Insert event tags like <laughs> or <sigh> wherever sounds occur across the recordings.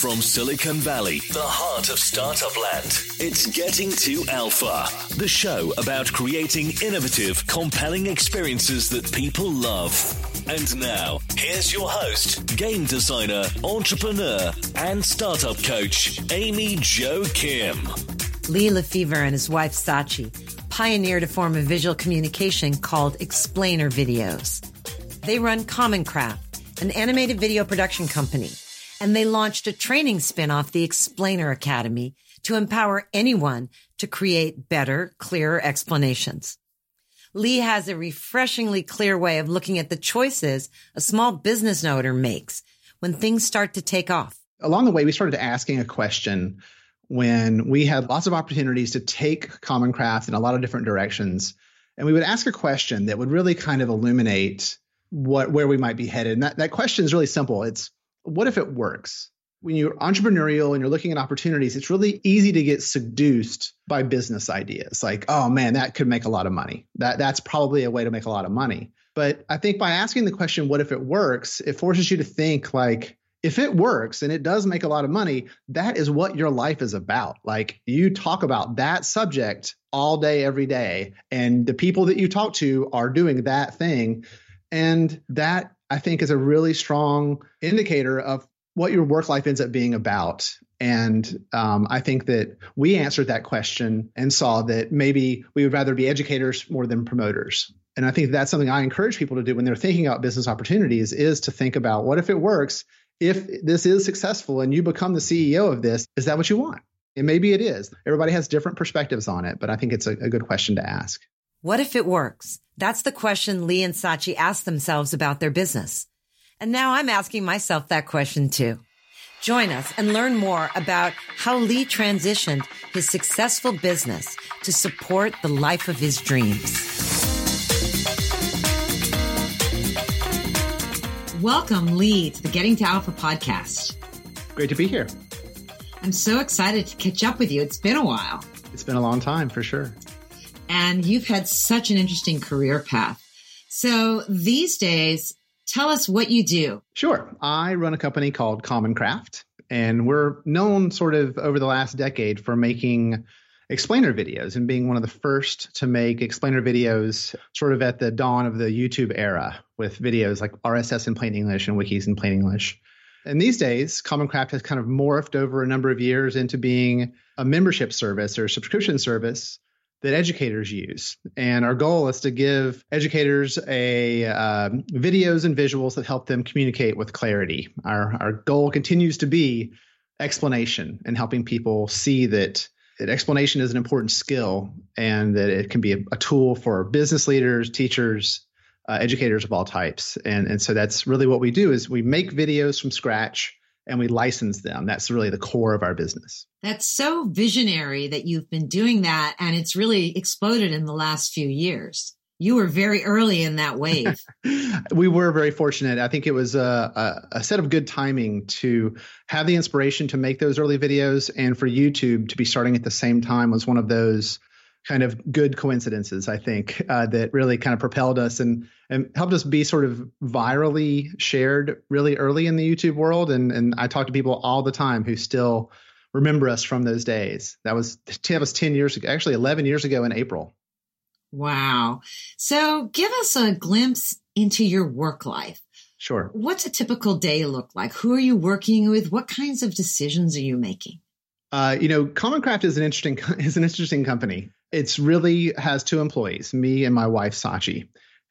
From Silicon Valley, the heart of startup land, it's Getting to Alpha, the show about creating innovative, compelling experiences that people love. And now, here's your host, game designer, entrepreneur, and startup coach, Amy Jo Kim. Lee LeFever and his wife Sachi pioneered a form of visual communication called explainer videos. They run Common Craft, an animated video production company and they launched a training spin-off, the Explainer Academy, to empower anyone to create better, clearer explanations. Lee has a refreshingly clear way of looking at the choices a small business owner makes when things start to take off. Along the way, we started asking a question when we had lots of opportunities to take Common Craft in a lot of different directions. And we would ask a question that would really kind of illuminate what where we might be headed. And that, that question is really simple. It's what if it works? When you're entrepreneurial and you're looking at opportunities, it's really easy to get seduced by business ideas. Like, oh man, that could make a lot of money. That that's probably a way to make a lot of money. But I think by asking the question, what if it works, it forces you to think like, if it works and it does make a lot of money, that is what your life is about. Like you talk about that subject all day, every day, and the people that you talk to are doing that thing. And that I think is a really strong indicator of what your work life ends up being about. And um, I think that we answered that question and saw that maybe we would rather be educators more than promoters. And I think that's something I encourage people to do when they're thinking about business opportunities is to think about what if it works? If this is successful and you become the CEO of this, is that what you want? And maybe it is. Everybody has different perspectives on it, but I think it's a, a good question to ask. What if it works? That's the question Lee and Sachi asked themselves about their business. And now I'm asking myself that question too. Join us and learn more about how Lee transitioned his successful business to support the life of his dreams. Welcome, Lee, to the Getting to Alpha podcast. Great to be here. I'm so excited to catch up with you. It's been a while. It's been a long time for sure and you've had such an interesting career path. So these days, tell us what you do. Sure. I run a company called Common Craft, and we're known sort of over the last decade for making explainer videos and being one of the first to make explainer videos sort of at the dawn of the YouTube era with videos like RSS in plain English and wikis in plain English. And these days, Common Craft has kind of morphed over a number of years into being a membership service or subscription service that educators use. And our goal is to give educators a uh, videos and visuals that help them communicate with clarity. Our, our goal continues to be explanation and helping people see that, that explanation is an important skill and that it can be a, a tool for business leaders, teachers, uh, educators of all types. And, and so that's really what we do is we make videos from scratch and we license them. That's really the core of our business. That's so visionary that you've been doing that and it's really exploded in the last few years. You were very early in that wave. <laughs> we were very fortunate. I think it was a, a, a, set of good timing to have the inspiration to make those early videos and for YouTube to be starting at the same time was one of those kind of good coincidences, I think, uh, that really kind of propelled us and, and helped us be sort of virally shared really early in the YouTube world. And, and I talk to people all the time who still remember us from those days. That was, that was 10 years ago, actually 11 years ago in April. Wow. So give us a glimpse into your work life. Sure. What's a typical day look like? Who are you working with? What kinds of decisions are you making? Uh, you know, Common Craft is an interesting <laughs> is an interesting company. It's really has two employees, me and my wife Sachi.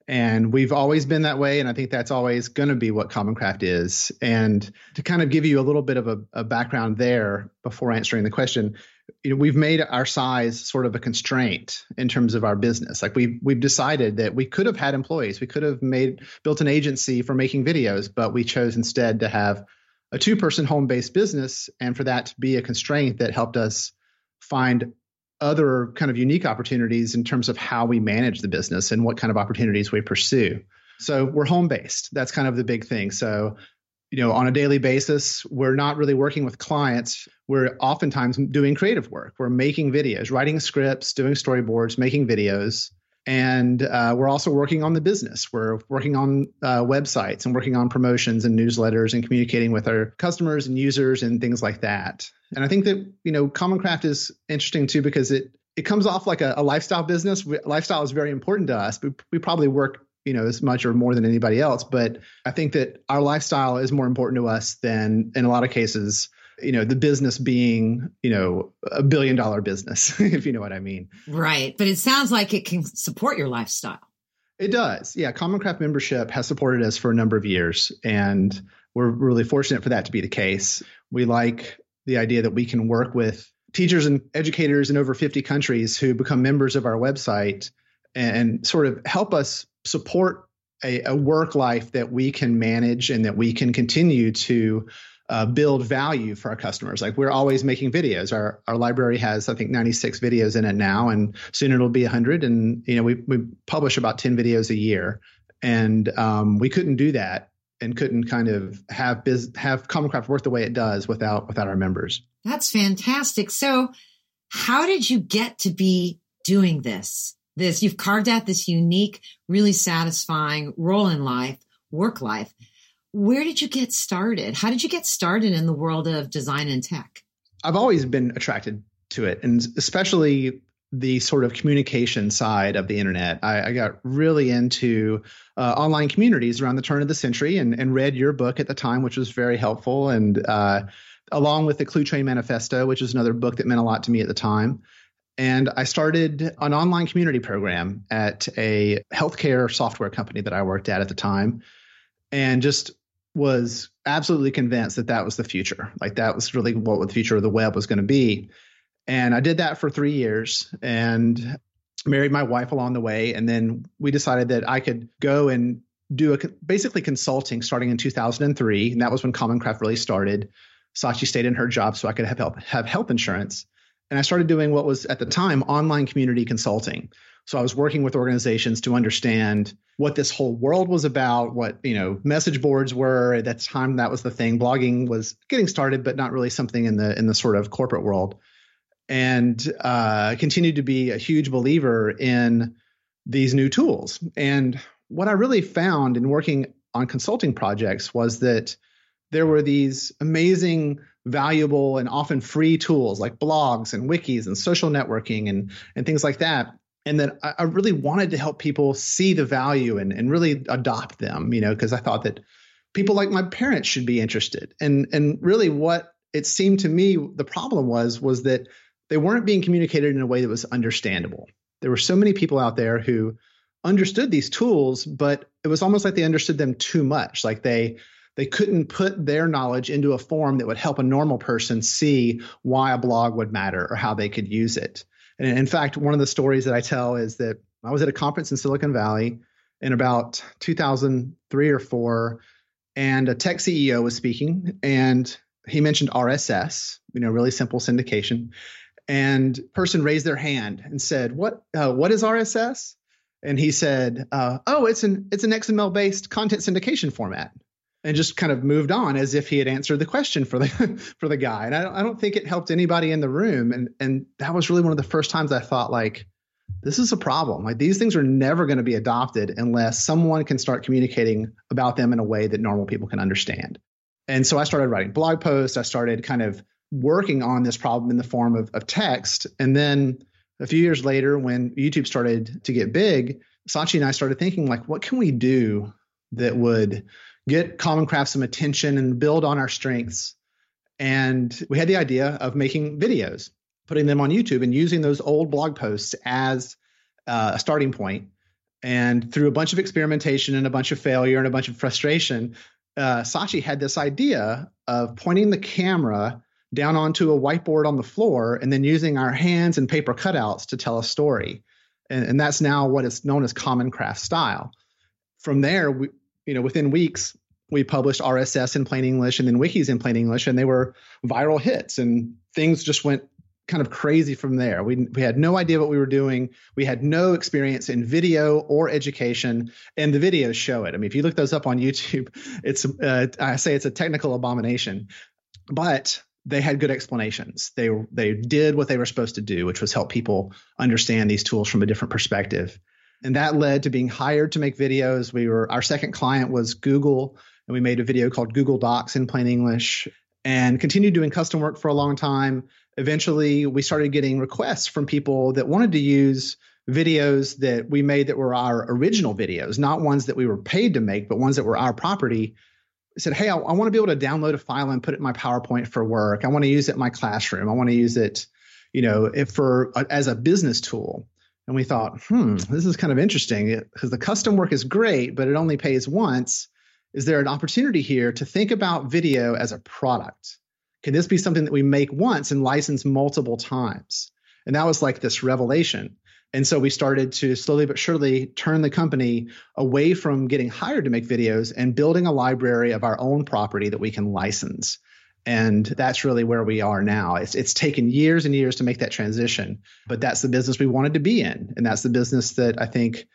And we've always been that way. And I think that's always going to be what Common Craft is. And to kind of give you a little bit of a, a background there before answering the question, you know, we've made our size sort of a constraint in terms of our business. Like we've we've decided that we could have had employees, we could have made built an agency for making videos, but we chose instead to have a two person home based business, and for that to be a constraint that helped us find other kind of unique opportunities in terms of how we manage the business and what kind of opportunities we pursue. So we're home based. That's kind of the big thing. So, you know, on a daily basis, we're not really working with clients. We're oftentimes doing creative work. We're making videos, writing scripts, doing storyboards, making videos. And uh, we're also working on the business. We're working on uh, websites and working on promotions and newsletters and communicating with our customers and users and things like that. And I think that you know Common Craft is interesting too because it it comes off like a, a lifestyle business. We, lifestyle is very important to us. We, we probably work you know as much or more than anybody else, but I think that our lifestyle is more important to us than in a lot of cases you know the business being you know a billion dollar business <laughs> if you know what i mean. Right. But it sounds like it can support your lifestyle. It does. Yeah. Common craft membership has supported us for a number of years and we're really fortunate for that to be the case. We like the idea that we can work with teachers and educators in over 50 countries who become members of our website and sort of help us support a, a work life that we can manage and that we can continue to uh, build value for our customers. Like we're always making videos. Our our library has I think 96 videos in it now, and soon it'll be 100. And you know we we publish about 10 videos a year, and um, we couldn't do that and couldn't kind of have biz, have Common Craft work the way it does without without our members. That's fantastic. So, how did you get to be doing this? This you've carved out this unique, really satisfying role in life, work life where did you get started? How did you get started in the world of design and tech? I've always been attracted to it, and especially the sort of communication side of the internet. I, I got really into uh, online communities around the turn of the century and, and, read your book at the time, which was very helpful. And uh, along with the Cluetrain Manifesto, which is another book that meant a lot to me at the time. And I started an online community program at a healthcare software company that I worked at at the time and just was absolutely convinced that that was the future. Like that was really what the future of the web was going to be. And I did that for three years and married my wife along the way. And then we decided that I could go and do a basically consulting starting in 2003. And that was when Common Craft really started. Sachi stayed in her job so I could have help, have health insurance. And I started doing what was at the time online community consulting. So I was working with organizations to understand what this whole world was about, what, you know, message boards were. At that time that was the thing. Blogging was getting started, but not really something in the in the sort of corporate world. And uh, continued to be a huge believer in these new tools. And what I really found in working on consulting projects was that there were these amazing, valuable, and often free tools like blogs and wikis and social networking and, and things like that and that I, really wanted to help people see the value and, and really adopt them, you know, because I thought that people like my parents should be interested. And and really what it seemed to me the problem was was that they weren't being communicated in a way that was understandable. There were so many people out there who understood these tools, but it was almost like they understood them too much. Like they they couldn't put their knowledge into a form that would help a normal person see why a blog would matter or how they could use it. And in fact, one of the stories that I tell is that I was at a conference in Silicon Valley in about 2003 or four, and a tech CEO was speaking, and he mentioned RSS, you know, really simple syndication. And person raised their hand and said, "What? Uh, what is RSS?" And he said, uh, "Oh, it's an it's an XML based content syndication format." And just kind of moved on as if he had answered the question for the <laughs> for the guy. And I don't, I don't think it helped anybody in the room. And and that was really one of the first times I thought like, this is a problem. Like these things are never going to be adopted unless someone can start communicating about them in a way that normal people can understand. And so I started writing blog posts. I started kind of working on this problem in the form of, of text. And then a few years later, when YouTube started to get big, Sachi and I started thinking like, what can we do that would get Common Craft some attention and build on our strengths. And we had the idea of making videos, putting them on YouTube and using those old blog posts as uh, a starting point. And through a bunch of experimentation and a bunch of failure and a bunch of frustration, uh, Sachi had this idea of pointing the camera down onto a whiteboard on the floor and then using our hands and paper cutouts to tell a story. And, and that's now what is known as Common Craft style. From there, we, you know, within weeks, we published RSS in plain English and then wikis in plain English, and they were viral hits, and things just went kind of crazy from there. We we had no idea what we were doing. We had no experience in video or education, and the videos show it. I mean, if you look those up on YouTube, <laughs> it's uh, I say it's a technical abomination, but they had good explanations. They they did what they were supposed to do, which was help people understand these tools from a different perspective. And that led to being hired to make videos. We were our second client was Google, and we made a video called Google Docs in plain English and continued doing custom work for a long time. Eventually, we started getting requests from people that wanted to use videos that we made that were our original videos, not ones that we were paid to make, but ones that were our property. I said, Hey, I, I want to be able to download a file and put it in my PowerPoint for work. I want to use it in my classroom. I want to use it, you know, for uh, as a business tool. And we thought, hmm, this is kind of interesting because the custom work is great, but it only pays once. Is there an opportunity here to think about video as a product? Can this be something that we make once and license multiple times? And that was like this revelation. And so we started to slowly but surely turn the company away from getting hired to make videos and building a library of our own property that we can license. And that's really where we are now. It's, it's taken years and years to make that transition, but that's the business we wanted to be in. And that's the business that I think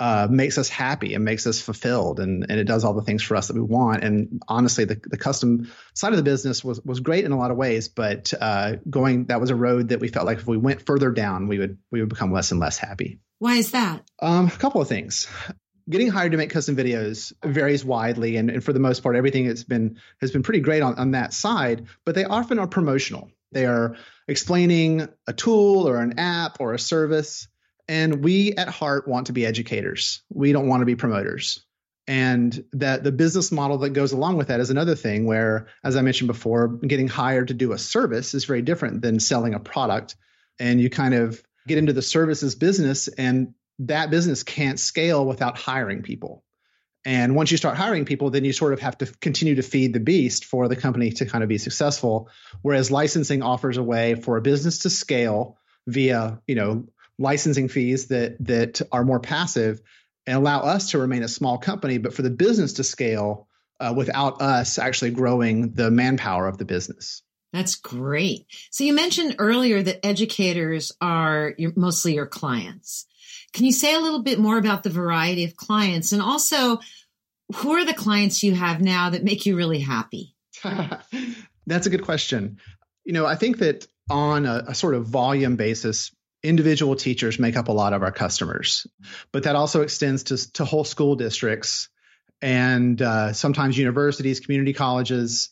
uh, makes us happy and makes us fulfilled and, and it does all the things for us that we want. And honestly, the, the custom side of the business was, was great in a lot of ways, but uh, going, that was a road that we felt like if we went further down, we would, we would become less and less happy. Why is that? Um, a couple of things getting hired to make custom videos varies widely and, and for the most part everything has been has been pretty great on, on that side but they often are promotional. They are explaining a tool or an app or a service and we at heart want to be educators. We don't want to be promoters. And that the business model that goes along with that is another thing where as i mentioned before getting hired to do a service is very different than selling a product and you kind of get into the services business and that business can't scale without hiring people. And once you start hiring people, then you sort of have to continue to feed the beast for the company to kind of be successful. Whereas licensing offers a way for a business to scale via, you know, licensing fees that that are more passive and allow us to remain a small company, but for the business to scale uh, without us actually growing the manpower of the business. That's great. So you mentioned earlier that educators are your, mostly your clients. Can you say a little bit more about the variety of clients and also who are the clients you have now that make you really happy? <laughs> That's a good question. You know, I think that on a, a, sort of volume basis, individual teachers make up a lot of our customers, but that also extends to, to whole school districts and uh, sometimes universities, community colleges,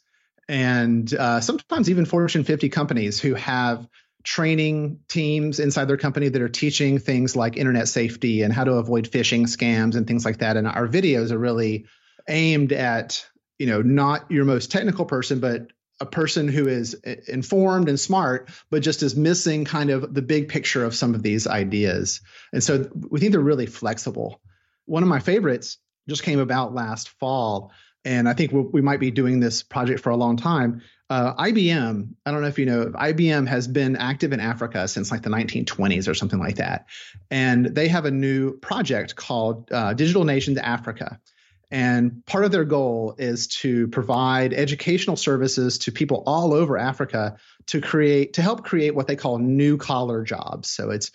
and uh, sometimes even Fortune 50 companies who have training teams inside their company that are teaching things like internet safety and how to avoid phishing scams and things like that. And our videos are really aimed at, you know, not your most technical person, but a person who is informed and smart, but just is missing kind of the big picture of some of these ideas. And so we think they're really flexible. One of my favorites just came about last fall. And I think we might be doing this project for a long time uh, IBM, I don't know if you know, IBM has been active in Africa since like the 1920s or something like that. And they have a new project called uh, Digital Nations Africa. And part of their goal is to provide educational services to people all over Africa to create, to help create what they call new collar jobs. So it's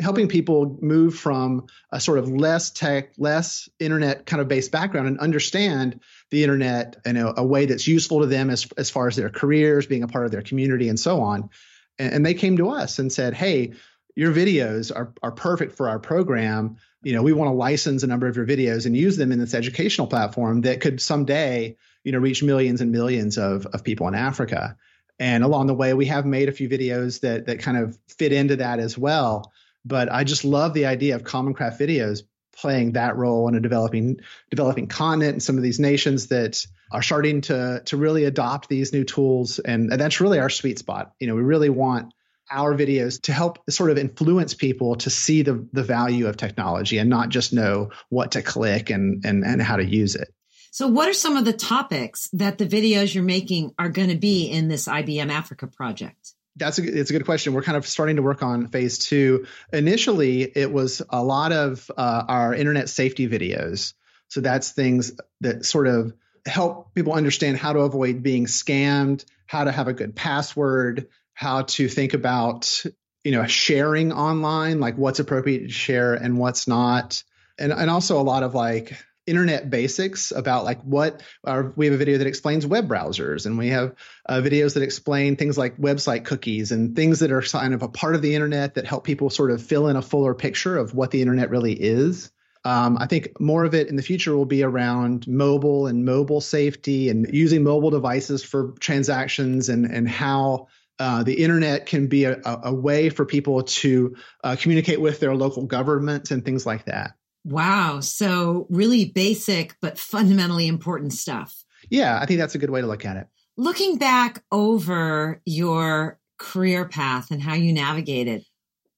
helping people move from a sort of less tech, less internet kind of based background and understand the internet in a, a, way that's useful to them as, as far as their careers, being a part of their community, and so on. And, and they came to us and said, "Hey, your videos are are perfect for our program. You know, we want to license a number of your videos and use them in this educational platform that could someday, you know, reach millions and millions of of people in Africa." And along the way, we have made a few videos that that kind of fit into that as well. But I just love the idea of Common Craft videos playing that role in a developing developing continent and some of these nations that are starting to to really adopt these new tools. And, and that's really our sweet spot. You know we really want our videos to help sort of influence people to see the the value of technology and not just know what to click and and, and how to use it. So what are some of the topics that the videos you're making are going to be in this IBM Africa project that's a, it's a good question. We're kind of starting to work on phase two. Initially, it was a lot of uh, our internet safety videos. So that's things that sort of help people understand how to avoid being scammed, how to have a good password, how to think about you know sharing online, like what's appropriate to share and what's not, and and also a lot of like internet basics about like what our, we have a video that explains web browsers and we have uh, videos that explain things like website cookies and things that are kind of a part of the internet that help people sort of fill in a fuller picture of what the internet really is. Um, I think more of it in the future will be around mobile and mobile safety and using mobile devices for transactions and and how uh, the internet can be a, a way for people to uh, communicate with their local governments and things like that. Wow. So, really basic, but fundamentally important stuff. Yeah, I think that's a good way to look at it. Looking back over your career path and how you navigated,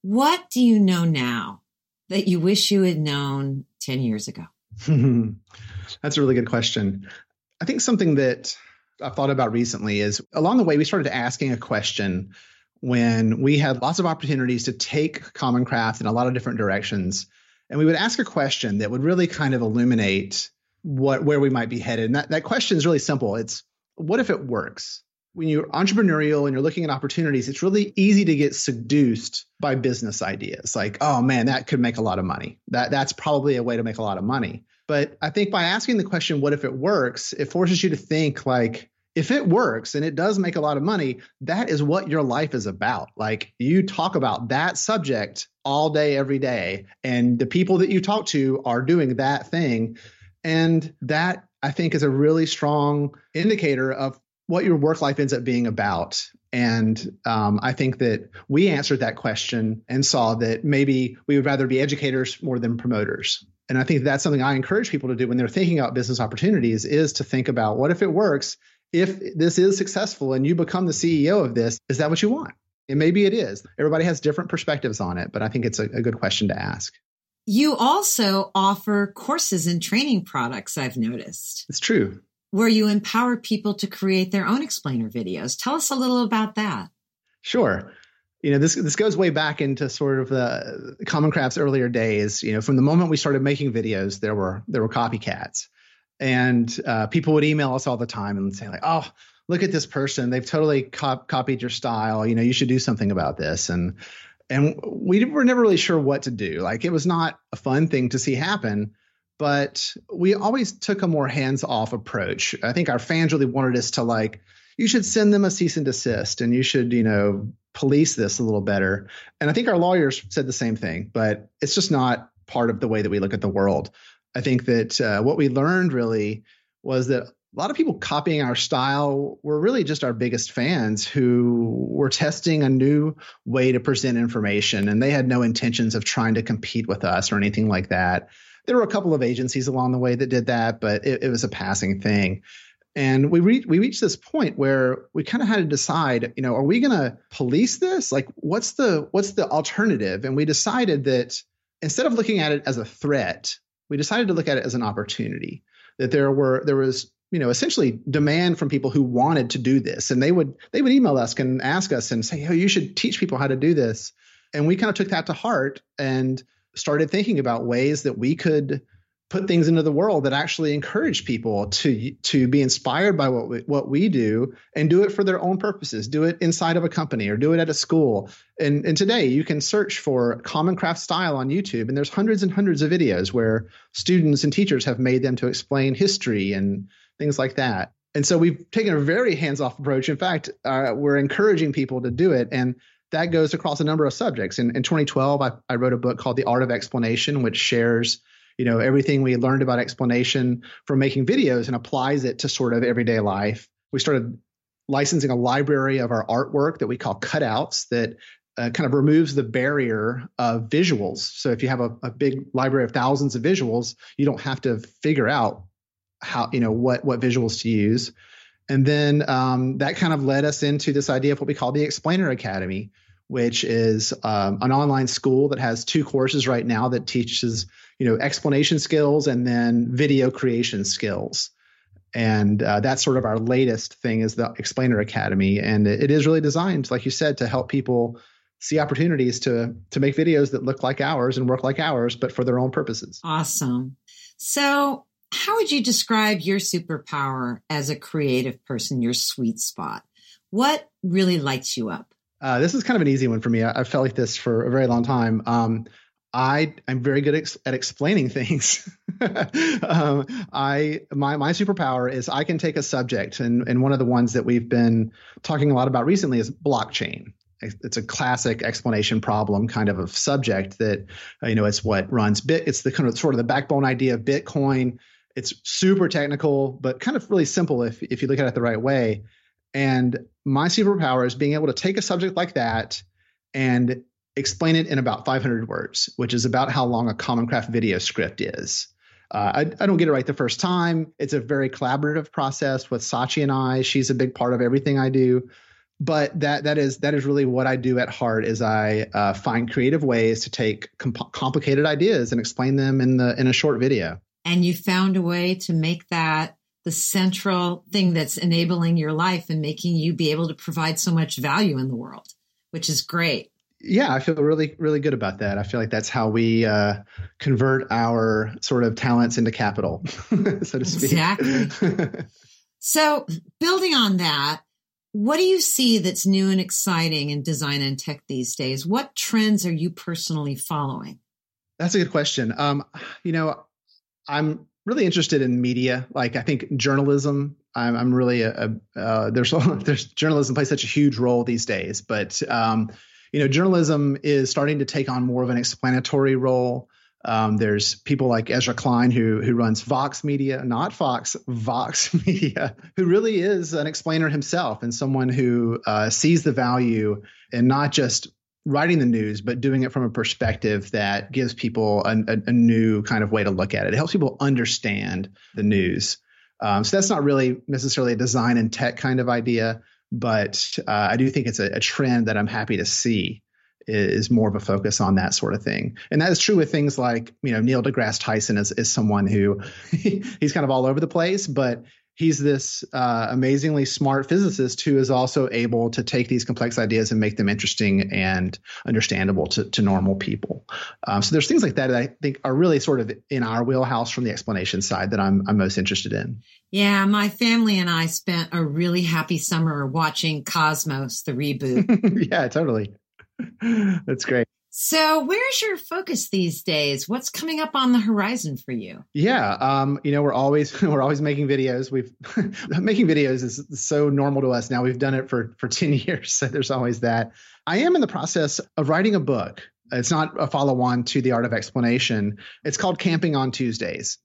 what do you know now that you wish you had known 10 years ago? <laughs> that's a really good question. I think something that I've thought about recently is along the way, we started asking a question when we had lots of opportunities to take Common Craft in a lot of different directions. And we would ask a question that would really kind of illuminate what where we might be headed. And that, that question is really simple. It's what if it works? When you're entrepreneurial and you're looking at opportunities, it's really easy to get seduced by business ideas. Like, oh man, that could make a lot of money. That that's probably a way to make a lot of money. But I think by asking the question, what if it works, it forces you to think like, if it works and it does make a lot of money, that is what your life is about. Like you talk about that subject all day, every day, and the people that you talk to are doing that thing. And that I think is a really strong indicator of what your work life ends up being about. And um, I think that we answered that question and saw that maybe we would rather be educators more than promoters and I think that's something I encourage people to do when they're thinking about business opportunities is to think about what if it works? If this is successful and you become the CEO of this, is that what you want? And maybe it is. Everybody has different perspectives on it, but I think it's a, a good question to ask. You also offer courses and training products, I've noticed. It's true. Where you empower people to create their own explainer videos. Tell us a little about that. Sure you know this this goes way back into sort of the common craft's earlier days you know from the moment we started making videos there were there were copycats and uh, people would email us all the time and say like oh look at this person. They've totally cop- copied your style. You know you should do something about this. And and we were never really sure what to do. Like it was not a fun thing to see happen but we always took a more hands-off approach. I think our fans really wanted us to like you should send them a cease and desist and you should you know police this a little better. And I think our lawyers said the same thing, but it's just not part of the way that we look at the world. I think that uh, what we learned really was that a lot of people copying our style were really just our biggest fans who were testing a new way to present information and they had no intentions of trying to compete with us or anything like that. There were a couple of agencies along the way that did that, but it, it was a passing thing. And we re- we reached this point where we kind of had to decide, you know, are we going to police this? Like, what's the what's the alternative? And we decided that instead of looking at it as a threat, we decided to look at it as an opportunity. That there were there was you know essentially demand from people who wanted to do this, and they would they would email us and ask us and say, oh, you should teach people how to do this. And we kind of took that to heart and started thinking about ways that we could put things into the world that actually encourage people to to be inspired by what we, what we do and do it for their own purposes. Do it inside of a company or do it at a school. And and today you can search for common craft style on youtube and there's hundreds and hundreds of videos where students and teachers have made them to explain history and things like that. And so we've taken a very hands-off approach. In fact uh, we're encouraging people to do it and that goes across a number of subjects. In, in 2012 I, I wrote a book called the art of explanation which shares you know everything we learned about explanation from making videos and applies it to sort of everyday life. We started licensing a library of our artwork that we call cutouts that uh, kind of removes the barrier of visuals. So if you have a, a big library of thousands of visuals you don't have to figure out how you know what what visuals to use. And then um, that kind of led us into this idea of what we call the explainer academy which is um, an online school that has two courses right now that teaches you know explanation skills and then video creation skills. And uh, that's sort of our latest thing is the explainer academy. And it, is really designed like you said to help people see opportunities to to make videos that look like ours and work like ours but for their own purposes. Awesome. So how would you describe your superpower as a creative person your sweet spot? What really lights you up? Uh, this is kind of an easy one for me. I, have felt like this for a very long time. Um, I I'm very good ex- at explaining things. <laughs> um, I my my superpower is I can take a subject, and and one of the ones that we've been talking a lot about recently is blockchain. It's a classic explanation problem kind of a subject that uh, you know it's what runs bit. It's the kind of sort of the backbone idea of Bitcoin. It's super technical, but kind of really simple if if you look at it the right way. And my superpower is being able to take a subject like that and explain it in about 500 words, which is about how long a Common Craft video script is. Uh, I, I, don't get it right the first time. It's a very collaborative process with Sachi and I. She's a big part of everything I do. But that that is that is really what I do at heart is I uh, find creative ways to take comp- complicated ideas and explain them in the in a short video. And you found a way to make that the central thing that's enabling your life and making you be able to provide so much value in the world, which is great yeah, I feel really, really good about that. I feel like that's how we uh, convert our sort of talents into capital, <laughs> so to speak. Exactly. so, building on that, what do you see that's new and exciting in design and tech these days? What trends are you personally following? That's a good question. Um, you know, I'm really interested in media. Like, I think journalism. I'm, I'm really a, a uh, there's <laughs> there's journalism plays such a huge role these days, but um, you know, journalism is starting to take on more of an explanatory role. Um, there's people like Ezra Klein who who runs Vox Media, not Fox, Vox <laughs> Media, who really is an explainer himself and someone who uh, sees the value in not just writing the news, but doing it from a perspective that gives people a, a, a new kind of way to look at it. It helps people understand the news. Um, so that's not really necessarily a design and tech kind of idea, but uh, I do think it's a, a, trend that I'm happy to see is more of a focus on that sort of thing. And that is true with things like, you know, Neil deGrasse Tyson is, is someone who <laughs> he's kind of all over the place, but he's this uh, amazingly smart physicist who is also able to take these complex ideas and make them interesting and understandable to, to normal people. Um, so there's things like that that I think are really sort of in our wheelhouse from the explanation side that I'm, I'm most interested in. Yeah, my family and I spent a really happy summer watching Cosmos, the reboot. <laughs> yeah, totally. <laughs> That's great. So, where's your focus these days? What's coming up on the horizon for you? Yeah, um, you know, we're always <laughs> we're always making videos. We've <laughs> making videos is so normal to us now. We've done it for for <laughs> ten years, so there's always that. I am in the process of writing a book. It's not a follow-on to the Art of Explanation. It's called Camping on Tuesdays,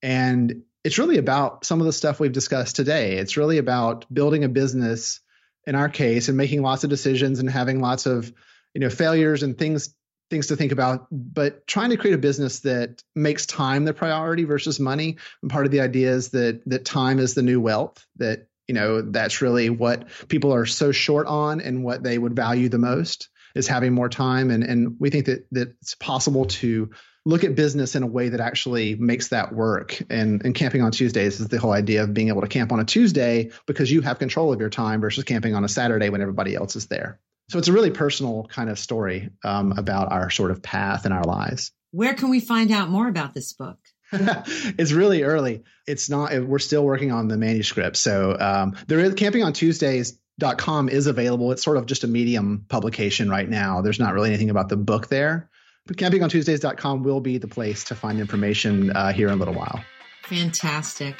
and it's really about some of the stuff we've discussed today. It's really about building a business in our case and making lots of decisions and having lots of you know failures and things things to think about, but trying to create a business that makes time the priority versus money. And part of the idea is that that time is the new wealth. That you know that's really what people are so short on, and what they would value the most is having more time. And and we think that that it's possible to look at business in a way that actually makes that work. And, and camping on Tuesdays is the whole idea of being able to camp on a Tuesday because you have control of your time versus camping on a Saturday when everybody else is there. So it's a really personal kind of story um, about our sort of path in our lives. Where can we find out more about this book? <laughs> it's really early. It's not. We're still working on the manuscript. So um, there is camping on Tuesdays.com is available. It's sort of just a medium publication right now. There's not really anything about the book there. But campingontuesdays.com will be the place to find information uh, here in a little while. Fantastic.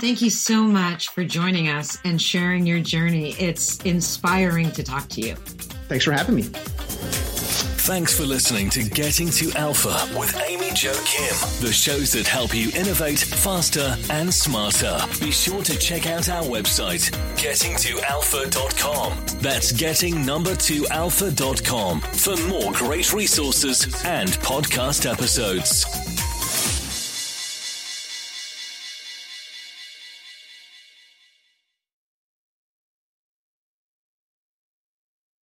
Thank you so much for joining us and sharing your journey. It's inspiring to talk to you. Thanks for having me. Thanks for listening to Getting to Alpha with Amy Jo Kim, the shows that help you innovate faster and smarter. Be sure to check out our website, gettingtoalpha.com. That's getting number two alpha.com for more great resources and podcast episodes.